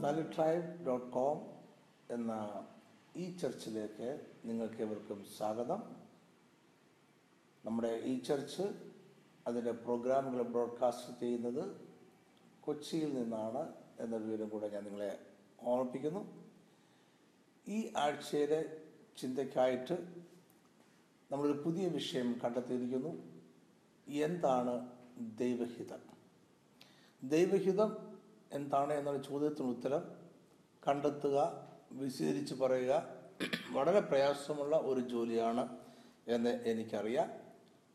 Tribe dot com എന്ന ഈ ചർച്ചിലേക്ക് നിങ്ങൾക്ക് ഏവർക്കും സ്വാഗതം. നമ്മുടെ ഈ ചർച്ച് അതിന്റെ പ്രോഗ്രാമുകൾ ബ്രോഡ്കാസ്റ്റ് ചെയ്യുന്നത് കൊച്ചിയിൽ നിന്നാണ് എന്ന വിവരം കൂടെ ഞാൻ നിങ്ങളെ ഓർമ്മിപ്പിക്കുന്നു. ഈ ആഴ്ചയിലെ ചിന്തയ്ക്കായിട്ട് നമ്മളൊരു പുതിയ വിഷയം കണ്ടെത്തിയിരിക്കുന്നു. എന്താണ് ദൈവഹിതം? ദൈവഹിതം എന്താണ് എന്നുള്ള ചോദ്യത്തിന് ഉത്തരം കണ്ടെത്തുക വിശദീകരിച്ച് പറയുക. വളരെ പ്രയാസമുള്ള ഒരു ജോലിയാണ് എന്ന് എനിക്കറിയാം.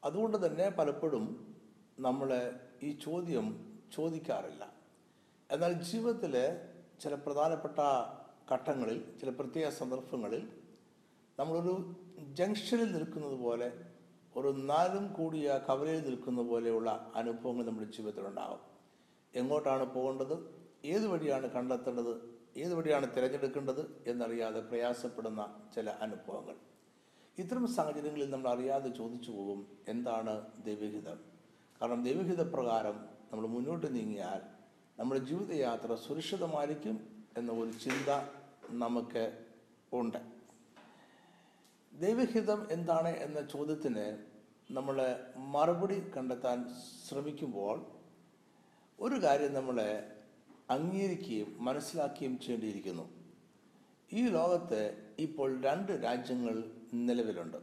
അതുകൊണ്ട് തന്നെ പലപ്പോഴും നമ്മൾ ഈ ചോദ്യം ചോദിക്കാറില്ല. എന്നാൽ ജീവിതത്തിലെ ചില പ്രധാനപ്പെട്ട ഘട്ടങ്ങളിൽ ചില പ്രത്യേക സന്ദർഭങ്ങളിൽ നമ്മളൊരു ജംഗ്ഷനിൽ നിൽക്കുന്നത് പോലെ ഒരു നാലും കൂടിയ കവലയിൽ നിൽക്കുന്ന പോലെയുള്ള അനുഭവങ്ങൾ നമ്മുടെ ജീവിതത്തിലുണ്ടാകും. എങ്ങോട്ടാണ് പോകേണ്ടത്? ഏത് വഴിയാണ് കണ്ടെത്തേണ്ടത്? ഏത് വഴിയാണ് തിരഞ്ഞെടുക്കേണ്ടത്? എന്നറിയാതെ പ്രയാസപ്പെടുന്ന ചില അനുഭവങ്ങൾ. ഇത്തരം സാഹചര്യങ്ങളിൽ നമ്മൾ അറിയാതെ ചോദിച്ചു പോകും എന്താണ് ദൈവഹിതം? കാരണം ദൈവഹിത പ്രകാരം നമ്മൾ മുന്നോട്ട് നീങ്ങിയാൽ നമ്മുടെ ജീവിതയാത്ര സുരക്ഷിതമായിരിക്കും എന്ന ഒരു ചിന്ത നമുക്ക് ഉണ്ട്. ദൈവഹിതം എന്താണ് എന്ന ചോദ്യത്തിന് നമ്മൾ മറുപടി കണ്ടെത്താൻ ശ്രമിക്കുമ്പോൾ ഒരു കാര്യം നമ്മൾ അംഗീകരിക്കുകയും മനസ്സിലാക്കുകയും ചെയ്യേണ്ടിയിരിക്കുന്നു. ഈ ലോകത്ത് ഇപ്പോൾ രണ്ട് രാജ്യങ്ങൾ നിലവിലുണ്ട്.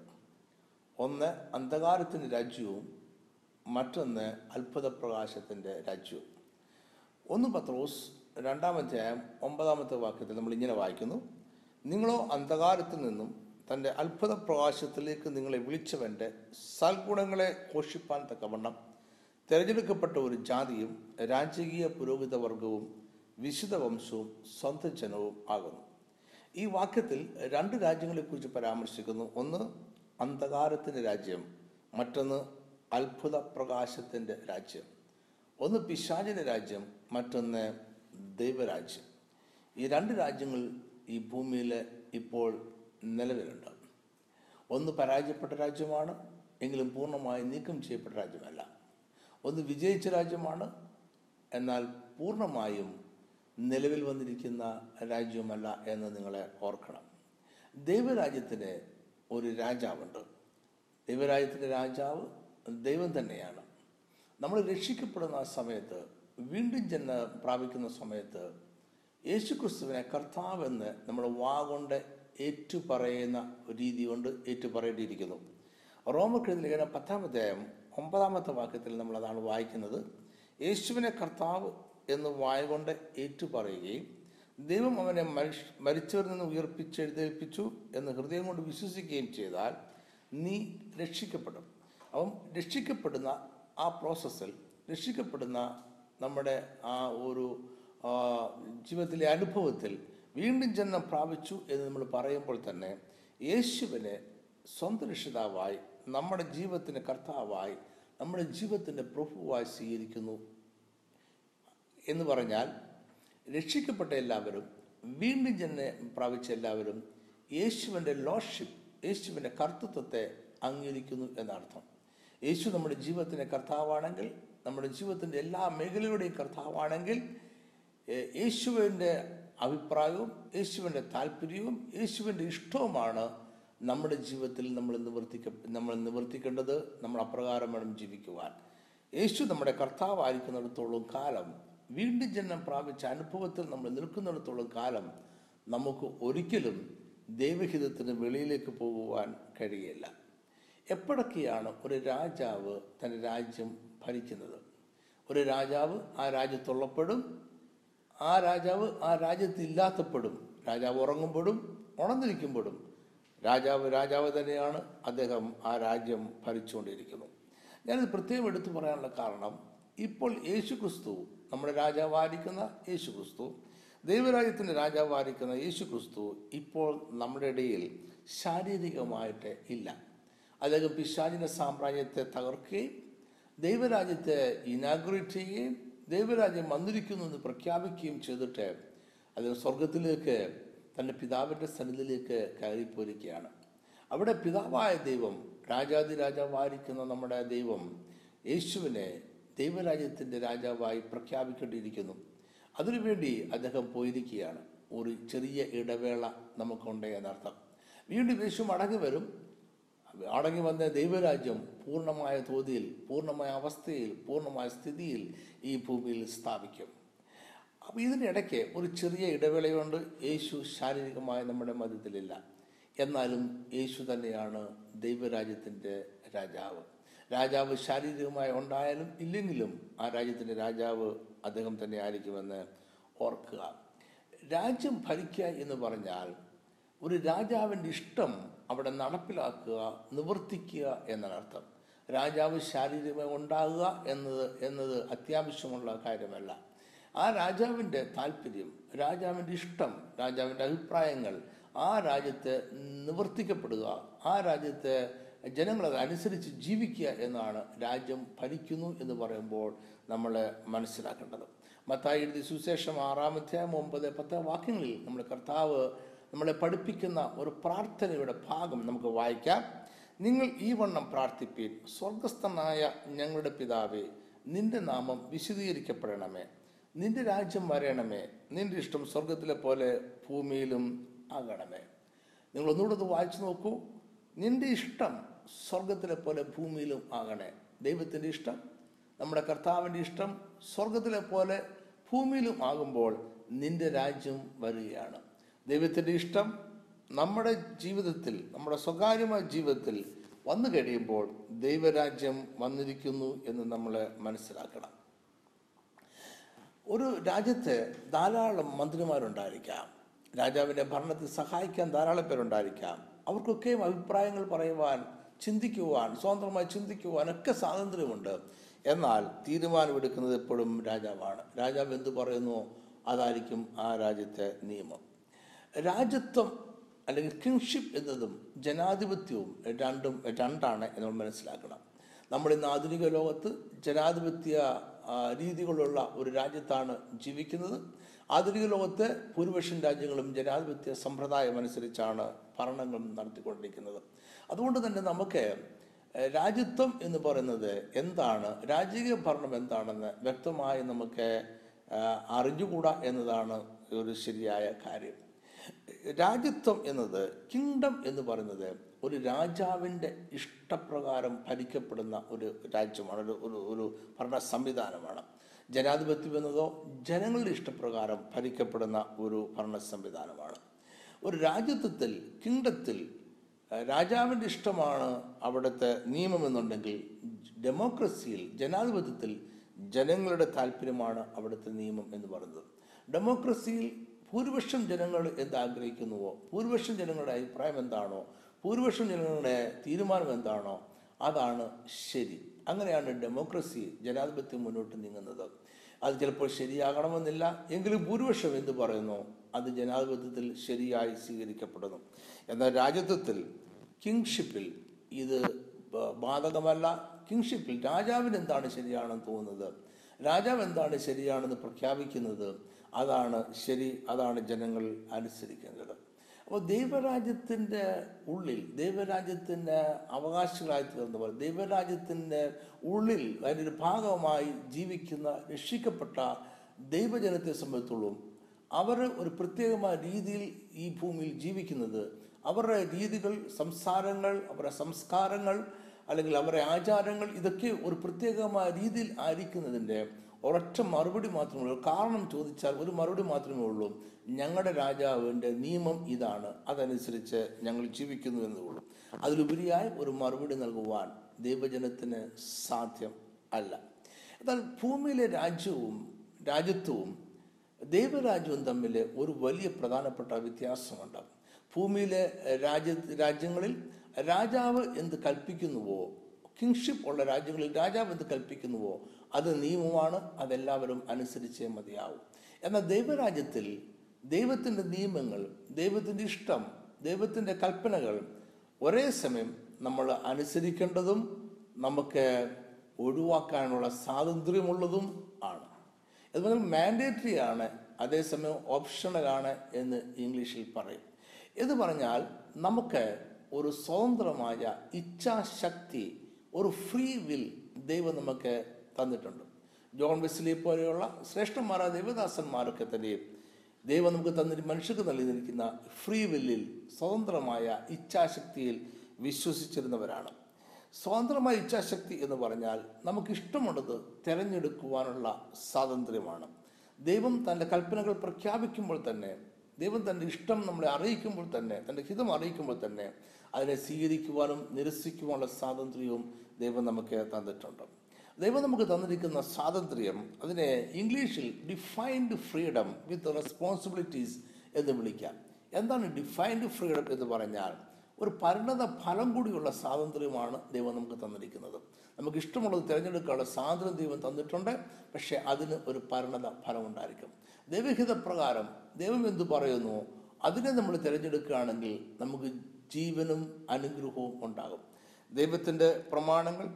ഒന്ന് അന്ധകാരത്തിന്റെ രാജ്യവും മറ്റൊന്ന് അത്ഭുതപ്രകാശത്തിന്റെ രാജ്യവും. ഒന്ന് പത്രോസ് രണ്ടാമത്തെ ഒമ്പതാമത്തെ വാക്യത്തിൽ നമ്മൾ ഇങ്ങനെ വായിക്കുന്നു. നിങ്ങളോ അന്ധകാരത്തിൽ നിന്നും തന്റെ അത്ഭുത പ്രകാശത്തിലേക്ക് നിങ്ങളെ വിളിച്ചവന്റെ സൽഗുണങ്ങളെ ഘോഷിപ്പാൻ തക്കവണ്ണം തിരഞ്ഞെടുക്കപ്പെട്ട ഒരു ജാതിയും രാജകീയ പുരോഹിത വർഗവും വിശുദ്ധ വംശവും സ്വന്തം ജനവും ആകുന്നു. ഈ വാക്യത്തിൽ രണ്ട് രാജ്യങ്ങളെക്കുറിച്ച് പരാമർശിക്കുന്നു. ഒന്ന് അന്ധകാരത്തിന്റെ രാജ്യം മറ്റൊന്ന് അത്ഭുത പ്രകാശത്തിന്റെ രാജ്യം. ഒന്ന് പിശാചിന്റെ രാജ്യം മറ്റൊന്ന് ദൈവരാജ്യം. ഈ രണ്ട് രാജ്യങ്ങൾ ഈ ഭൂമിയിൽ ഇപ്പോൾ നിലവിലുണ്ട്. ഒന്ന് പരാജയപ്പെട്ട രാജ്യമാണ് എങ്കിലും പൂർണമായി നീക്കം ചെയ്യപ്പെട്ട രാജ്യമല്ല. ഒന്ന് വിജയിച്ച രാജ്യമാണ്. എന്നാൽ പൂർണമായും നിലവിൽ വന്നിരിക്കുന്ന രാജ്യമല്ല എന്ന് നിങ്ങളെ ഓർക്കണം. ദൈവരാജ്യത്തിന് ഒരു രാജാവുണ്ട്. ദൈവരാജ്യത്തിന്റെ രാജാവ് ദൈവം തന്നെയാണ്. നമ്മൾ രക്ഷിക്കപ്പെടുന്ന സമയത്ത് വീണ്ടും ജന്മ പ്രാപിക്കുന്ന സമയത്ത് യേശുക്രിസ്തുവിനെ കർത്താവെന്ന് നമ്മൾ വാ കൊണ്ട് ഏറ്റുപറയുന്ന രീതി കൊണ്ട് ഏറ്റുപറയേണ്ടിയിരിക്കുന്നു. റോമക്കെഴുതി ലേഖനം പത്താമധ്യായം ഒമ്പതാമത്തെ വാക്യത്തിൽ നമ്മൾ അതാണ് വായിക്കുന്നത്. യേശുവിനെ കർത്താവ് എന്ന് വായകൊണ്ട് ഏറ്റുപറയുകയും ദൈവം അവനെ മരിച്ചവരിൽ നിന്ന് ഉയർപ്പിച്ചെഴുന്നേൽപ്പിച്ചു എന്ന് ഹൃദയം കൊണ്ട് വിശ്വസിക്കുകയും ചെയ്താൽ നീ രക്ഷിക്കപ്പെടും. അപ്പം രക്ഷിക്കപ്പെടുന്ന ആ പ്രോസസ്സിൽ രക്ഷിക്കപ്പെടുന്ന നമ്മുടെ ആ ഒരു ജീവിതത്തിലെ അനുഭവത്തിൽ വീണ്ടും ജന്മം പ്രാപിച്ചു എന്ന് നമ്മൾ പറയുമ്പോൾ തന്നെ യേശുവിനെ സ്വന്തം രക്ഷിതാവായി നമ്മുടെ ജീവിതത്തിന് കർത്താവായി നമ്മുടെ ജീവിതത്തിന്റെ പ്രഭുവായി സ്വീകരിക്കുന്നു. എന്ന് പറഞ്ഞാൽ രക്ഷിക്കപ്പെട്ട എല്ലാവരും വീണ്ടും ജന്മ പ്രാപിച്ച എല്ലാവരും യേശുവിന്റെ ലോഷിപ്പ് യേശുവിന്റെ കർത്തൃത്വത്തെ അംഗീകരിക്കുന്നു എന്നർത്ഥം. യേശു നമ്മുടെ ജീവിതത്തിന്റെ കർത്താവാണെങ്കിൽ നമ്മുടെ ജീവിതത്തിന്റെ എല്ലാ മേഖലയുടെയും കർത്താവാണെങ്കിൽ യേശുവിന്റെ അഭിപ്രായവും യേശുവിന്റെ താല്പര്യവും യേശുവിന്റെ ഇഷ്ടവുമാണ് നമ്മുടെ ജീവിതത്തിൽ നമ്മൾ നിവർത്തിക്ക നമ്മൾ നിവർത്തിക്കേണ്ടത് നമ്മൾ അപ്രകാരം വേണം ജീവിക്കുവാൻ. യേശു നമ്മുടെ കർത്താവായിരിക്കുന്നിടത്തോളം കാലം വീണ്ടും ജന്മം പ്രാപിച്ച അനുഭവത്തിൽ നമ്മൾ നിൽക്കുന്നിടത്തോളം കാലം നമുക്ക് ഒരിക്കലും ദൈവഹിതത്തിന് വെളിയിലേക്ക് പോകുവാൻ കഴിയില്ല. എപ്പോഴൊക്കെയാണ് ഒരു രാജാവ് തന്റെ രാജ്യം ഭരിക്കുന്നത്? ഒരു രാജാവ് ആ രാജ്യത്തുള്ളപ്പോഴും ആ രാജാവ് ആ രാജ്യത്ത് ഇല്ലാത്തപ്പോഴും രാജാവ് ഉറങ്ങുമ്പോഴും ഉണർന്നിരിക്കുമ്പോഴും രാജാവ് രാജാവ് തന്നെയാണ് അദ്ദേഹം ആ രാജ്യം ഭരിച്ചുകൊണ്ടിരിക്കുന്നു. ഞാനിത് പ്രത്യേകം എടുത്തു പറയാനുള്ള കാരണം ഇപ്പോൾ യേശു ക്രിസ്തു നമ്മുടെ രാജാവായിരിക്കുന്ന യേശു ക്രിസ്തു ദൈവരാജ്യത്തിന്റെ രാജാവായിരിക്കുന്ന യേശു ക്രിസ്തു ഇപ്പോൾ നമ്മുടെ ഇടയിൽ ശാരീരികമായിട്ട് ഇല്ല. അദ്ദേഹം പിശാചിന്റെ സാമ്രാജ്യത്തെ തകർക്കുകയും ദൈവരാജ്യത്തെ ഇനാഗ്രേറ്റ് ചെയ്യുകയും ദൈവരാജ്യം വന്നിരിക്കുന്നു എന്ന് പ്രഖ്യാപിക്കുകയും ചെയ്തിട്ട് അദ്ദേഹം സ്വർഗത്തിലേക്ക് തന്റെ പിതാവിന്റെ സന്നിധിയിലേക്ക് കയറിപ്പോയിരിക്കുകയാണ്. അവിടെ പിതാവായ ദൈവം രാജാതി രാജാവായിരിക്കുന്ന നമ്മുടെ ദൈവം യേശുവിനെ ദൈവരാജ്യത്തിന്റെ രാജാവായി പ്രഖ്യാപിക്കേണ്ടിയിരിക്കുന്നു. അതിനുവേണ്ടി അദ്ദേഹം പോയിരിക്കുകയാണ്. ഒരു ചെറിയ ഇടവേള നമുക്കുണ്ട് എന്നർത്ഥം. വീണ്ടും യേശു മടങ്ങി വരും. അടങ്ങി വന്ന ദൈവരാജ്യം പൂർണമായ തോതിൽ പൂർണമായ അവസ്ഥയിൽ പൂർണമായ സ്ഥിതിയിൽ ഈ ഭൂമിയിൽ സ്ഥാപിക്കും. അപ്പോൾ ഇടയ്ക്ക് ഒരു ചെറിയ ഇടവേളയുണ്ട്. യേശു ശാരീരികമായി നമ്മുടെ മധ്യത്തിലില്ല. എന്നാലും യേശു തന്നെയാണ് ദൈവരാജ്യത്തിന്റെ രാജാവ്. രാജാവ് ശാരീരികമായി ഉണ്ടായാലും ഇല്ലെങ്കിലും ആ രാജ്യത്തിന്റെ രാജാവ് അദ്ദേഹം തന്നെ ആയിരിക്കുമെന്ന് ഓർക്കുക. രാജ്യം ഭരിക്കുക എന്ന് പറഞ്ഞാൽ ഒരു രാജാവിന്റെ ഇഷ്ടം അവിടെ നടപ്പിലാക്കുക നിവർത്തിക്കുക എന്നാണ് അർത്ഥം. രാജാവ് ശാരീരികമായി ഉണ്ടാകുക എന്നത് എന്നത് അത്യാവശ്യമുള്ള കാര്യമല്ല. ആ രാജാവിന്റെ താല്പര്യം രാജാവിന്റെ ഇഷ്ടം രാജാവിന്റെ അഭിപ്രായങ്ങൾ ആ രാജ്യത്തെ നിവർത്തിക്കപ്പെടുക ആ രാജ്യത്തെ ജനങ്ങൾ അനുസരിച്ച് ജീവിക്കുക എന്നാണ് രാജ്യം ഭരിക്കുന്നു എന്ന് പറയുമ്പോൾ നമ്മൾ മനസ്സിലാക്കേണ്ടത്. മത്തായി എഴുതി സുശേഷം ആറാമധ്യായം ഒമ്പത് പത്ത് വാക്യങ്ങളിൽ നമ്മുടെ കർത്താവ് നമ്മളെ പഠിപ്പിക്കുന്ന ഒരു പ്രാർത്ഥനയുടെ ഭാഗം നമുക്ക് വായിക്കാം. നിങ്ങൾ ഈ വണ്ണം പ്രാർത്ഥിപ്പീൻ സ്വർഗസ്ഥനായ ഞങ്ങളുടെ പിതാവേ നിന്റെ നാമം വിശദീകരിക്കപ്പെടണമേ നിന്റെ രാജ്യം വരയണമേ നിന്റെ ഇഷ്ടം സ്വർഗത്തിലെ പോലെ ഭൂമിയിലും ആകണമേ. നിങ്ങൾ ഒന്നുകൂടെ ഒന്ന് വായിച്ചു നോക്കൂ. നിന്റെ ഇഷ്ടം സ്വർഗത്തിലെ പോലെ ഭൂമിയിലും ആകണേ. ദൈവത്തിന്റെ ഇഷ്ടം നമ്മുടെ കർത്താവിന്റെ ഇഷ്ടം സ്വർഗത്തിലെ പോലെ ഭൂമിയിലും ആകുമ്പോൾ നിന്റെ രാജ്യം വരികയാണ്. ദൈവത്തിന്റെ ഇഷ്ടം നമ്മുടെ ജീവിതത്തിൽ നമ്മുടെ സ്വകാര്യമായ ജീവിതത്തിൽ വന്നു കഴിയുമ്പോൾ ദൈവരാജ്യം വന്നിരിക്കുന്നു എന്ന് നമ്മൾ മനസ്സിലാക്കണം. ഒരു രാജ്യത്ത് ധാരാളം മന്ത്രിമാരുണ്ടായിരിക്കാം. രാജാവിന്റെ ഭരണത്തിൽ സഹായിക്കാൻ ധാരാളം പേരുണ്ടായിരിക്കാം. അവർക്കൊക്കെയും അഭിപ്രായങ്ങൾ പറയുവാൻ ചിന്തിക്കുവാൻ സ്വതന്ത്രമായി ചിന്തിക്കുവാൻ ഒക്കെ സ്വാതന്ത്ര്യമുണ്ട്. എന്നാൽ തീരുമാനമെടുക്കുന്നത് എപ്പോഴും രാജാവാണ്. രാജാവ് എന്ത് പറയുന്നു? അതായിരിക്കും ആ രാജ്യത്തെ നിയമം. രാജ്യത്വം അല്ലെങ്കിൽ കിങ്ഷിപ്പ് എന്നതും ജനാധിപത്യവും രണ്ടും രണ്ടാണ് എന്ന് നമ്മൾ മനസ്സിലാക്കണം. നമ്മൾ ഇന്ന് ആധുനിക ലോകത്ത് ജനാധിപത്യ രീതികളുള്ള ഒരു രാജ്യത്താണ് ജീവിക്കുന്നത്. ആധുനിക ലോകത്ത് ഭൂരിപക്ഷം രാജ്യങ്ങളും ജനാധിപത്യ സമ്പ്രദായം അനുസരിച്ചാണ് ഭരണങ്ങൾ നടത്തിക്കൊണ്ടിരിക്കുന്നത്. അതുകൊണ്ട് തന്നെ നമുക്ക് രാജ്യത്വം എന്ന് പറയുന്നത് എന്താണ്? രാജകീയ ഭരണം എന്താണെന്ന് വ്യക്തമായി നമുക്ക് അറിഞ്ഞുകൂടാ എന്നതാണ് ഒരു ശരിയായ കാര്യം. രാജ്യത്വം എന്നത് കിങ്ഡം എന്ന് പറയുന്നത് ഒരു രാജാവിന്റെ ഇഷ്ടപ്രകാരം ഭരിക്കപ്പെടുന്ന ഒരു രാജ്യമാണ് ഒരു ഒരു ഒരു ഭരണ സംവിധാനമാണ്. ജനാധിപത്യം എന്നതോ ജനങ്ങളുടെ ഇഷ്ടപ്രകാരം ഭരിക്കപ്പെടുന്ന ഒരു ഭരണ സംവിധാനമാണ്. ഒരു രാജ്യത്വത്തിൽ കിങ്ഡത്തിൽ രാജാവിന്റെ ഇഷ്ടമാണ് അവിടുത്തെ നിയമമെന്നുണ്ടെങ്കിൽ ഡെമോക്രസിയിൽ ജനാധിപത്യത്തിൽ ജനങ്ങളുടെ താല്പര്യമാണ് അവിടുത്തെ നിയമം എന്ന് പറയുന്നത്. ഡെമോക്രസിയിൽ ഭൂരിപക്ഷം ജനങ്ങൾ എന്താഗ്രഹിക്കുന്നുവോ? ഭൂരിപക്ഷം ജനങ്ങളുടെ അഭിപ്രായം എന്താണോ ഭൂരിപക്ഷം ജനങ്ങളുടെ തീരുമാനം എന്താണോ അതാണ് ശരി. അങ്ങനെയാണ് ഡെമോക്രസി ജനാധിപത്യം മുന്നോട്ട് നീങ്ങുന്നത്. അത് ചിലപ്പോൾ ശരിയാകണമെന്നില്ല. എങ്കിലും ഭൂരിപക്ഷം എന്ത് പറയുന്നു? അത് ജനാധിപത്യത്തിൽ ശരിയായി സ്വീകരിക്കപ്പെടുന്നു. എന്നാൽ രാജ്യത്വത്തിൽ കിങ്ഷിപ്പിൽ ഇത് ബാധകമല്ല. കിങ്ഷിപ്പിൽ രാജാവിന് എന്താണ് ശരിയാണെന്ന് തോന്നുന്നത്? രാജാവ് എന്താണ് ശരിയാണെന്ന് പ്രഖ്യാപിക്കുന്നത്? അതാണ് ശരി. അതാണ് ജനങ്ങൾ അനുസരിക്കേണ്ടത് അപ്പോൾ ദൈവരാജ്യത്തിന്റെ ഉള്ളിൽ ദൈവരാജ്യത്തിന്റെ അവകാശികളായി തീർന്നവർ ദൈവരാജ്യത്തിന്റെ ഉള്ളിൽ അതിന്റെ ഭാഗമായി ജീവിക്കുന്ന രക്ഷിക്കപ്പെട്ട ദൈവജനത്തെ സംബന്ധിച്ചോളം അവർ ഒരു പ്രത്യേകമായ രീതിയിൽ ഈ ഭൂമിയിൽ ജീവിക്കുന്നത് അവരുടെ രീതികൾ സംസാരങ്ങൾ അവരുടെ സംസ്കാരങ്ങൾ അല്ലെങ്കിൽ അവരുടെ ആചാരങ്ങൾ ഇതൊക്കെ ഒരു പ്രത്യേകമായ രീതിയിൽ ആയിരിക്കുന്നതിന്റെ ഒരൊറ്റ മറുപടി മാത്രമേ ഉള്ളൂ. കാരണം ചോദിച്ചാൽ ഒരു മറുപടി മാത്രമേ ഉള്ളൂ. ഞങ്ങളുടെ രാജാവിന്റെ നിയമം ഇതാണ്. അതനുസരിച്ച് ഞങ്ങൾ ജീവിക്കുന്നു എന്നേ ഉള്ളൂ അതിലുപരിയായി ഒരു മറുപടി നൽകുവാൻ ദൈവജനത്തിന് സാധ്യം അല്ല. എന്നാൽ ഭൂമിയിലെ രാജ്യവും രാജ്യത്വവും ദൈവരാജ്യവും തമ്മിൽ ഒരു വലിയ പ്രധാനപ്പെട്ട വ്യത്യാസമുണ്ട്. ഭൂമിയിലെ രാജ്യ രാജ്യങ്ങളിൽ രാജാവ് എന്ത് കൽപ്പിക്കുന്നുവോ കിങ്ഷിപ്പ് ഉള്ള രാജ്യങ്ങളിൽ രാജാവ് എന്ത് കൽപ്പിക്കുന്നുവോ അത് നിയമമാണ് അതെല്ലാവരും അനുസരിച്ചേ മതിയാവും. എന്നാൽ ദൈവരാജ്യത്തിൽ ദൈവത്തിന്റെ നിയമങ്ങൾ ദൈവത്തിന്റെ ഇഷ്ടം ദൈവത്തിന്റെ കൽപ്പനകൾ ഒരേ സമയം നമ്മൾ അനുസരിക്കേണ്ടതും നമുക്ക് ഒഴിവാക്കാനുള്ള സ്വാതന്ത്ര്യമുള്ളതും ആണ്. അതുപോലെ മാൻഡേറ്ററി ആണ് അതേസമയം ഓപ്ഷണലാണ് എന്ന് ഇംഗ്ലീഷിൽ പറയും. എന്ന് പറഞ്ഞാൽ നമുക്ക് ഒരു സ്വതന്ത്രമായ ഇച്ഛാശക്തി ഒരു ഫ്രീ വിൽ ദൈവം നമുക്ക് തന്നിട്ടുണ്ട്. ജോൺ വെസ്ലി പോലെയുള്ള ശ്രേഷ്ഠന്മാരായ ദൈവദാസന്മാരൊക്കെ തന്നെയും ദൈവം നമുക്ക് തന്നിട്ട് മനുഷ്യർക്ക് നൽകിയിരിക്കുന്ന ഫ്രീ വില്ലിൽ സ്വതന്ത്രമായ ഇച്ഛാശക്തിയിൽ വിശ്വസിച്ചിരുന്നവരാണ്. സ്വതന്ത്രമായ ഇച്ഛാശക്തി എന്ന് പറഞ്ഞാൽ നമുക്ക് ഇഷ്ടമുള്ളത് തിരഞ്ഞെടുക്കുവാനുള്ള സ്വാതന്ത്ര്യമാണ്. ദൈവം തന്റെ കൽപ്പനകൾ പ്രഖ്യാപിക്കുമ്പോൾ തന്നെ ദൈവം തന്റെ ഇഷ്ടം നമ്മളെ അറിയിക്കുമ്പോൾ തന്നെ തന്റെ ഹിതം അറിയിക്കുമ്പോൾ തന്നെ അതിനെ സ്വീകരിക്കുവാനും നിരസിക്കുവാനുള്ള സ്വാതന്ത്ര്യവും ദൈവം നമുക്ക് തന്നിട്ടുണ്ട്. ദൈവം നമുക്ക് തന്നിരിക്കുന്ന സ്വാതന്ത്ര്യം അതിനെ ഇംഗ്ലീഷിൽ ഡിഫൈൻഡ് ഫ്രീഡം വിത്ത് റെസ്പോൺസിബിലിറ്റീസ് എന്ന് വിളിക്കാം. എന്താണ് ഡിഫൈൻഡ് ഫ്രീഡം എന്ന് പറഞ്ഞാൽ ഒരു പരിണത ഫലം കൂടിയുള്ള സ്വാതന്ത്ര്യമാണ് ദൈവം നമുക്ക് തന്നിരിക്കുന്നത്. നമുക്ക് ഇഷ്ടമുള്ളത് തിരഞ്ഞെടുക്കാനുള്ള സ്വാതന്ത്ര്യം ദൈവം തന്നിട്ടുണ്ട്. പക്ഷേ അതിന് ഒരു പരിണത ഫലം ഉണ്ടായിരിക്കും. ദൈവഹിത പ്രകാരം ദൈവം എന്തു പറയുന്നു? അതിനെ നമ്മൾ തിരഞ്ഞെടുക്കുകയാണെങ്കിൽ നമുക്ക് ജീവനും അനുഗ്രഹവും ഉണ്ടാകും. ദൈവത്തിന്റെ പ്രമാണങ്ങൾ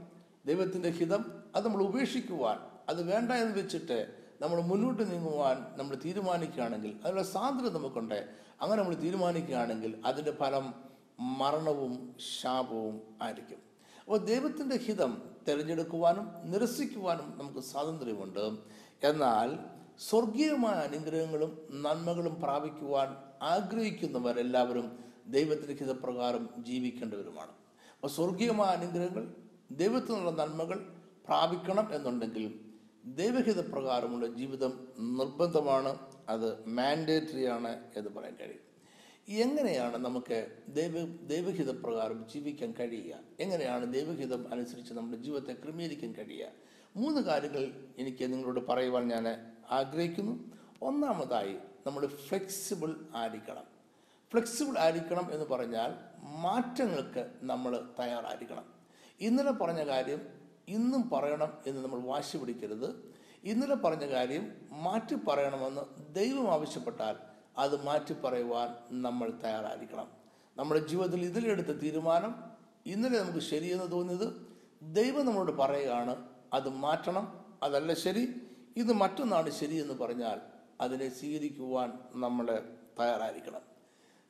ദൈവത്തിന്റെ ഹിതം അത് നമ്മൾ ഉപേക്ഷിക്കുവാൻ അത് വേണ്ട എന്ന് വെച്ചിട്ട് നമ്മൾ മുന്നോട്ട് നീങ്ങുവാൻ നമ്മൾ തീരുമാനിക്കുകയാണെങ്കിൽ അതിനുള്ള സ്വാതന്ത്ര്യം നമുക്കുണ്ട്. അങ്ങനെ നമ്മൾ തീരുമാനിക്കുകയാണെങ്കിൽ അതിന്റെ ഫലം മരണവും ശാപവും ആയിരിക്കും. അപ്പോൾ ദൈവത്തിന്റെ ഹിതം തിരഞ്ഞെടുക്കുവാനും നിരസിക്കുവാനും നമുക്ക് സ്വാതന്ത്ര്യമുണ്ട്. എന്നാൽ സ്വർഗീയമായ അനുഗ്രഹങ്ങളും നന്മകളും പ്രാപിക്കുവാൻ ആഗ്രഹിക്കുന്നവരെല്ലാവരും ദൈവത്തിന്റെ ഹിതപ്രകാരം ജീവിക്കേണ്ടവരുമാണ്. അപ്പോൾ സ്വർഗീയമായ അനുഗ്രഹങ്ങൾ ദൈവത്തിൽ നിന്നുള്ള നന്മകൾ പ്രാപിക്കണം എന്നുണ്ടെങ്കിൽ ദൈവഹിതപ്രകാരമുള്ള ജീവിതം നിർബന്ധമാണ്. അത് മാൻഡേറ്ററി ആണ് എന്ന് പറയാൻ കഴിയും. എങ്ങനെയാണ് നമുക്ക് ദൈവ ദൈവഹിത പ്രകാരം ജീവിക്കാൻ കഴിയുക? എങ്ങനെയാണ് ദൈവഹിതം അനുസരിച്ച് നമ്മുടെ ജീവിതത്തെ ക്രമീകരിക്കാൻ കഴിയുക? മൂന്ന് കാര്യങ്ങൾ എനിക്ക് നിങ്ങളോട് പറയുവാൻ ഞാൻ ആഗ്രഹിക്കുന്നു. ഒന്നാമതായി നമ്മൾ ഫ്ലെക്സിബിൾ ആയിരിക്കണം. ഫ്ലെക്സിബിൾ ആയിരിക്കണം എന്ന് പറഞ്ഞാൽ മാറ്റങ്ങൾക്ക് നമ്മൾ തയ്യാറായിരിക്കണം. ഇന്നലെ പറഞ്ഞ കാര്യം ഇന്നും പറയണം എന്ന് നമ്മൾ വാശി പിടിക്കരുത്. ഇന്നലെ പറഞ്ഞ കാര്യം മാറ്റി പറയണമെന്ന് ദൈവം ആവശ്യപ്പെട്ടാൽ അത് മാറ്റി പറയുവാൻ നമ്മൾ തയ്യാറായിരിക്കണം. നമ്മുടെ ജീവിതത്തിൽ ഇതിലെടുത്ത തീരുമാനം ഇന്നലെ നമുക്ക് ശരിയെന്ന് തോന്നിയത് ദൈവം നമ്മളോട് പറയുകയാണ് അത് മാറ്റണം അതല്ല ശരി. ഇത് മറ്റൊന്നാണ് ശരിയെന്ന് പറഞ്ഞാൽ അതിനെ സ്വീകരിക്കുവാൻ നമ്മൾ തയ്യാറായിരിക്കണം.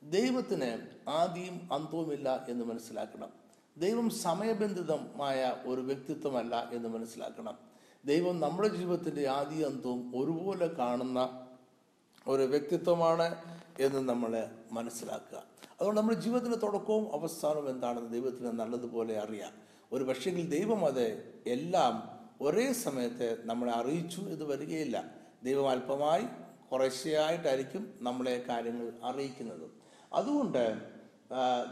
ദൈവത്തിന് ആദ്യം അന്തവുമില്ല എന്ന് മനസ്സിലാക്കണം. ദൈവം സമയബന്ധിതമായ ഒരു വ്യക്തിത്വമല്ല എന്ന് മനസ്സിലാക്കണം. ദൈവം നമ്മുടെ ജീവിതത്തിന്റെ ആദ്യ അന്തവും ഒരുപോലെ കാണുന്ന ഒരു വ്യക്തിത്വമാണ് എന്ന് നമ്മൾ മനസ്സിലാക്കുക. അതുകൊണ്ട് നമ്മുടെ ജീവിതത്തിന്റെ തുടക്കവും അവസാനവും എന്താണെന്ന് ദൈവത്തിന് നല്ലതുപോലെ അറിയാം. ഒരു പക്ഷേങ്കിൽ ദൈവം അത് എല്ലാം ഒരേ സമയത്ത് നമ്മളെ അറിയിച്ചു ഇത് വരികയില്ല. ദൈവം അല്പമായി കുറേശ്ശെയായിട്ടായിരിക്കും നമ്മളെ കാര്യങ്ങൾ അറിയിക്കുന്നത്. അതുകൊണ്ട്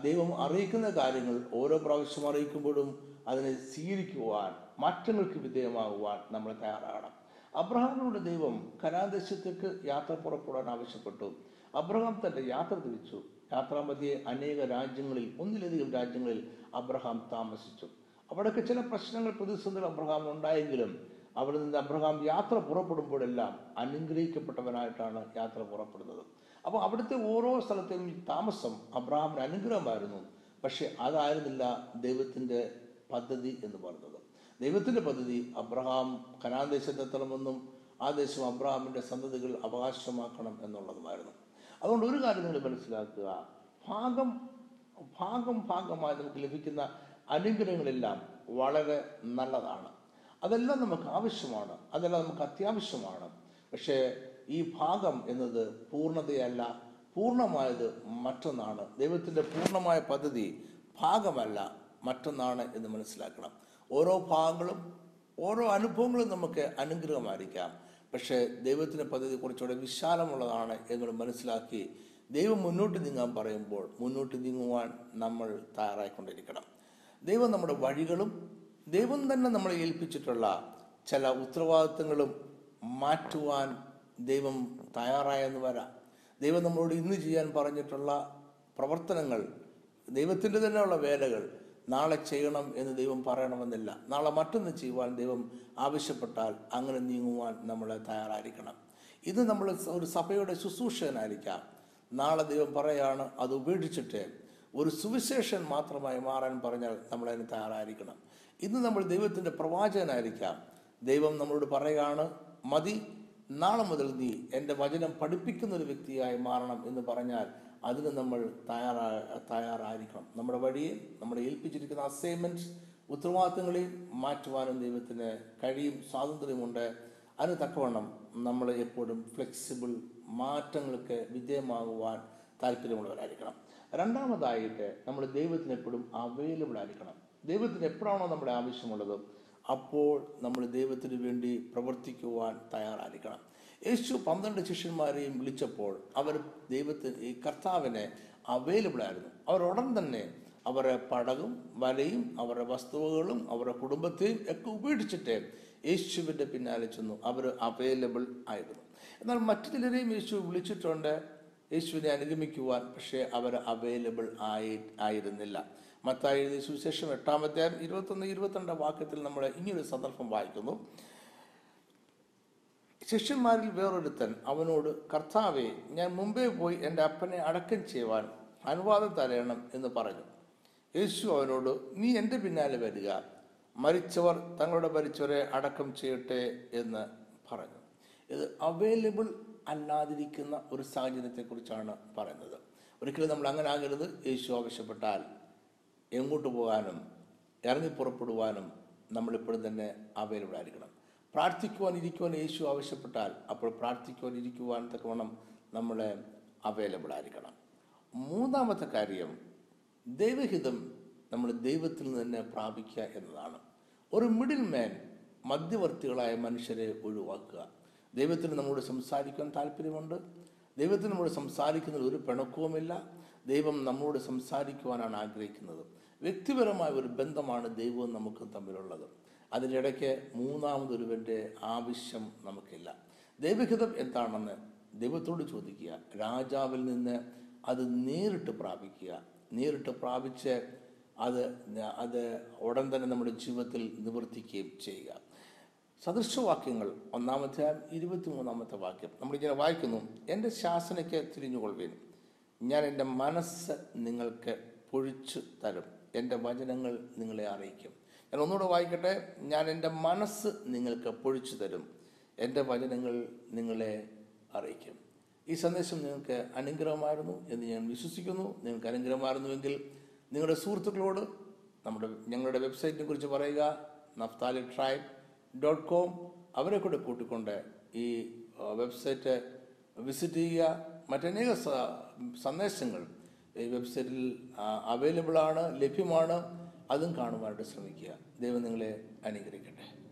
ദൈവം അറിയിക്കുന്ന കാര്യങ്ങൾ ഓരോ പ്രാവശ്യം അറിയിക്കുമ്പോഴും അതിനെ സ്വീകരിക്കുവാൻ മാറ്റങ്ങൾക്ക് വിധേയമാകുവാൻ നമ്മൾ തയ്യാറാകണം. അബ്രഹാമിനോട് ദൈവം കനാദേശത്തേക്ക് യാത്ര പുറപ്പെടാൻ ആവശ്യപ്പെട്ടു. അബ്രഹാം തന്റെ യാത്ര തിരിച്ചു. യാത്രാമതിയെ അനേക രാജ്യങ്ങളിൽ ഒന്നിലധികം രാജ്യങ്ങളിൽ അബ്രഹാം താമസിച്ചു. അവിടെയൊക്കെ ചില പ്രശ്നങ്ങൾ പ്രതിസന്ധികൾ അബ്രഹാം ഉണ്ടായെങ്കിലും അവിടെ നിന്ന് അബ്രഹാം യാത്ര പുറപ്പെടുമ്പോഴെല്ലാം അനുഗ്രഹിക്കപ്പെട്ടവനായിട്ടാണ് യാത്ര പുറപ്പെടുന്നത്. അപ്പോൾ അവിടുത്തെ ഓരോ സ്ഥലത്തെയും താമസം അബ്രഹാമിന് അനുഗ്രഹമായിരുന്നു. പക്ഷെ അതായിരുന്നില്ല ദൈവത്തിന്റെ പദ്ധതി എന്ന് പറയുന്നത് ദൈവത്തിന്റെ പദ്ധതി അബ്രഹാം കനാൻ ദേശത്തെത്തണമെന്നും ആ ദേശം അബ്രഹാമിന്റെ സന്തതികൾ അവകാശമാക്കണം എന്നുള്ളതുമായിരുന്നു. അതുകൊണ്ട് ഒരു കാര്യം നിങ്ങൾ മനസ്സിലാക്കുക. ഭാഗം ഭാഗം ഭാഗമായി നമുക്ക് ലഭിക്കുന്ന അനുഗ്രഹങ്ങളെല്ലാം വളരെ നല്ലതാണ്. അതെല്ലാം നമുക്ക് ആവശ്യമാണ്. അതെല്ലാം നമുക്ക് അത്യാവശ്യമാണ്. പക്ഷേ ഈ ഭാഗം എന്നത് പൂർണതയല്ല പൂർണമായത് മറ്റൊന്നാണ്. ദൈവത്തിന്റെ പൂർണമായ പദ്ധതി ഭാഗമല്ല മറ്റൊന്നാണ് എന്ന് മനസ്സിലാക്കണം. ഓരോ ഭാഗങ്ങളും ഓരോ അനുഭവങ്ങളും നമുക്ക് അനുഗ്രഹമായിരിക്കാം. പക്ഷേ ദൈവത്തിന്റെ പദ്ധതി കുറച്ചുകൂടെ വിശാലമുള്ളതാണ് എന്ന് മനസ്സിലാക്കി ദൈവം മുന്നോട്ട് നീങ്ങാൻ പറയുമ്പോൾ മുന്നോട്ട് നീങ്ങുവാൻ നമ്മൾ തയ്യാറായിക്കൊണ്ടിരിക്കണം. ദൈവം നമ്മുടെ വഴികളും ദൈവം തന്നെ നമ്മളെ ഏൽപ്പിച്ചിട്ടുള്ള ചില ഉത്തരവാദിത്തങ്ങളും മാറ്റുവാൻ ദൈവം തയ്യാറായെന്ന് വരാം. ദൈവം നമ്മളോട് ഇന്ന് ചെയ്യാൻ പറഞ്ഞിട്ടുള്ള പ്രവർത്തനങ്ങൾ ദൈവത്തിന്റെ തന്നെയുള്ള വേലകൾ നാളെ ചെയ്യണം എന്ന് ദൈവം പറയണമെന്നില്ല. നാളെ മറ്റൊന്ന് ചെയ്യുവാൻ ദൈവം ആവശ്യപ്പെട്ടാൽ അങ്ങനെ നീങ്ങുവാൻ നമ്മൾ തയ്യാറായിരിക്കണം. ഇത് നമ്മൾ ഒരു സഭയുടെ ശുശ്രൂഷകനായിരിക്കാം. നാളെ ദൈവം പറയാണ് അത് ഉപേക്ഷിച്ചിട്ട് ഒരു സുവിശേഷൻ മാത്രമായി മാറാൻ പറഞ്ഞാൽ നമ്മൾ അതിന് തയ്യാറായിരിക്കണം. ഇന്ന് നമ്മൾ ദൈവത്തിന്റെ പ്രവാചകനായിരിക്കാം. ദൈവം നമ്മളോട് പറയുകയാണ് മതി നാളെ മുതൽ നീ എന്റെ വചനം പഠിപ്പിക്കുന്ന ഒരു വ്യക്തിയായി മാറണം എന്ന് പറഞ്ഞാൽ അതിന് നമ്മൾ തയ്യാറാ തയ്യാറായിരിക്കണം. നമ്മുടെ വഴിയെ നമ്മളെ ഏൽപ്പിച്ചിരിക്കുന്ന അസൈൻമെന്റ് ഉത്തരവാദിത്തങ്ങളിൽ മാറ്റുവാനും ദൈവത്തിന് കഴിയും സ്വാതന്ത്ര്യമുണ്ട്. അതിന് തക്കവണ്ണം നമ്മൾ എപ്പോഴും ഫ്ലെക്സിബിൾ മാറ്റങ്ങൾക്ക് വിധേയമാകുവാൻ താല്പര്യമുള്ളവരായിരിക്കണം. രണ്ടാമതായിട്ട് നമ്മൾ ദൈവത്തിന് എപ്പോഴും അവൈലബിൾ ആയിരിക്കണം. ദൈവത്തിന് എപ്പോഴാണോ നമ്മുടെ ആവശ്യമുള്ളത് അപ്പോൾ നമ്മൾ ദൈവത്തിന് വേണ്ടി പ്രവർത്തിക്കുവാൻ തയ്യാറായിരിക്കണം. യേശു പന്ത്രണ്ട് ശിഷ്യന്മാരെയും വിളിച്ചപ്പോൾ അവർ ദൈവത്തിന് ഈ കർത്താവിനെ അവൈലബിൾ ആയിരുന്നു. അവർ ഉടൻ തന്നെ അവരെ പടകും വലയും അവരുടെ വസ്തുവകളും അവരുടെ കുടുംബത്തെയും ഒക്കെ ഉപേക്ഷിച്ചിട്ട് യേശുവിന്റെ പിന്നാലെ ചെന്നു. അവർ അവൈലബിൾ ആയിരുന്നു. എന്നാൽ മറ്റു ചിലരെയും യേശു വിളിച്ചിട്ടുണ്ട്. യേശുവിനെ അനുഗമിക്കുവാൻ പക്ഷേ അവർ അവൈലബിൾ ആയി ആയിരുന്നില്ല. മത്തായി സുവിശേഷം എട്ടാമത്തെ ഇരുപത്തൊന്ന് ഇരുപത്തിരണ്ട് വാക്യത്തിൽ നമ്മൾ ഇങ്ങനൊരു സന്ദർഭം വായിക്കുന്നു. ശിഷ്യന്മാരിൽ വേറൊരുത്തൻ അവനോട് കർത്താവെ ഞാൻ മുമ്പേ പോയി എന്റെ അപ്പനെ അടക്കം ചെയ്യുവാൻ അനുവാദം തരയണം എന്ന് പറഞ്ഞു. യേശു അവനോട് നീ എന്റെ പിന്നാലെ വരിക. മരിച്ചവർ തങ്ങളുടെ മരിച്ചവരെ അടക്കം ചെയ്യട്ടെ എന്ന് പറഞ്ഞു. ഇത് അവൈലബിൾ അല്ലാതിരിക്കുന്ന ഒരു സാഹചര്യത്തെക്കുറിച്ചാണ് പറയുന്നത്. ഒരിക്കലും നമ്മൾ അങ്ങനെ ആകരുത് യേശു ആവശ്യപ്പെട്ടാൽ എങ്ങോട്ട് പോകാനും ഇറങ്ങി പുറപ്പെടുവാനും നമ്മളിപ്പോഴും തന്നെ അവൈലബിൾ ആയിരിക്കണം. പ്രാർത്ഥിക്കുവാൻ ഇരിക്കുവാൻ യേശു ആവശ്യപ്പെട്ടാൽ അപ്പോൾ പ്രാർത്ഥിക്കുവാൻ ഇരിക്കുവാൻ തക്കവണ്ണം നമ്മൾ അവൈലബിൾ ആയിരിക്കണം. മൂന്നാമത്തെ കാര്യം ദൈവഹിതം നമ്മൾ ദൈവത്തിൽ നിന്ന് തന്നെ പ്രാപിക്കുക എന്നതാണ്. ഒരു മിഡിൽ മാൻ മധ്യവർത്തികളായ മനുഷ്യരെ ഒഴിവാക്കുക. ദൈവത്തിന് നമ്മോട് സംസാരിക്കാൻ താല്പര്യമുണ്ട്. ദൈവത്തിന് നമ്മോട് സംസാരിക്കുന്നതിൽ ഒരു പിണക്കവുമില്ല. ദൈവം നമ്മോട് സംസാരിക്കുവാനാണ് ആഗ്രഹിക്കുന്നത്. വ്യക്തിപരമായ ഒരു ബന്ധമാണ് ദൈവവും നമുക്കും തമ്മിലുള്ളത്. അതിനിടയ്ക്ക് മൂന്നാമതൊരുവന്റെ ആവശ്യം നമുക്കില്ല. ദൈവഹിതം എന്താണെന്ന് ദൈവത്തോട് ചോദിക്കുക. രാജാവിൽ നിന്ന് അത് നേരിട്ട് പ്രാപിക്കുക. നേരിട്ട് പ്രാപിച്ച് അത് അത് ഉടൻ തന്നെ നമ്മുടെ ജീവിതത്തിൽ നിവർത്തിക്കുകയും ചെയ്യുക. സദൃശവാക്യങ്ങൾ ഒന്നാമത്തെ ഇരുപത്തി മൂന്നാമത്തെ വാക്യം. നമ്മളിങ്ങനെ വായിക്കുന്നു. എന്റെ ശാസനയ്ക്ക് തിരിഞ്ഞുകൊള്ളുവേൻ. ഞാൻ എന്റെ മനസ്സ് നിങ്ങൾക്ക് പൊഴിച്ചു തരും. എന്റെ വചനങ്ങൾ നിങ്ങളെ അറിയിക്കും. ഞാൻ ഒന്നുകൂടെ വായിക്കട്ടെ. ഞാൻ എന്റെ മനസ്സ് നിങ്ങൾക്ക് പൊഴിച്ചു തരും. എന്റെ വചനങ്ങൾ നിങ്ങളെ അറിയിക്കും. ഈ സന്ദേശം നിങ്ങൾക്ക് അനുഗ്രഹമായിരുന്നു എന്ന് ഞാൻ വിശ്വസിക്കുന്നു. നിങ്ങൾക്ക് അനുഗ്രഹമായിരുന്നുവെങ്കിൽ നിങ്ങളുടെ സുഹൃത്തുക്കളോട് നമ്മുടെ ഞങ്ങളുടെ വെബ്സൈറ്റിനെ കുറിച്ച് പറയുക. Naphtali tribe dot com. അവരെ കൂടെ കൂട്ടിക്കൊണ്ട് ഈ വെബ്സൈറ്റ് വിസിറ്റ് ചെയ്യുക. മറ്റനേക സന്ദേശങ്ങൾ ഈ വെബ്സൈറ്റിൽ അവൈലബിളാണ് ലഭ്യമാണ്. അതും കാണുവാനായിട്ട് ശ്രമിക്കുക. ദൈവം നിങ്ങളെ അനുഗ്രഹിക്കട്ടെ.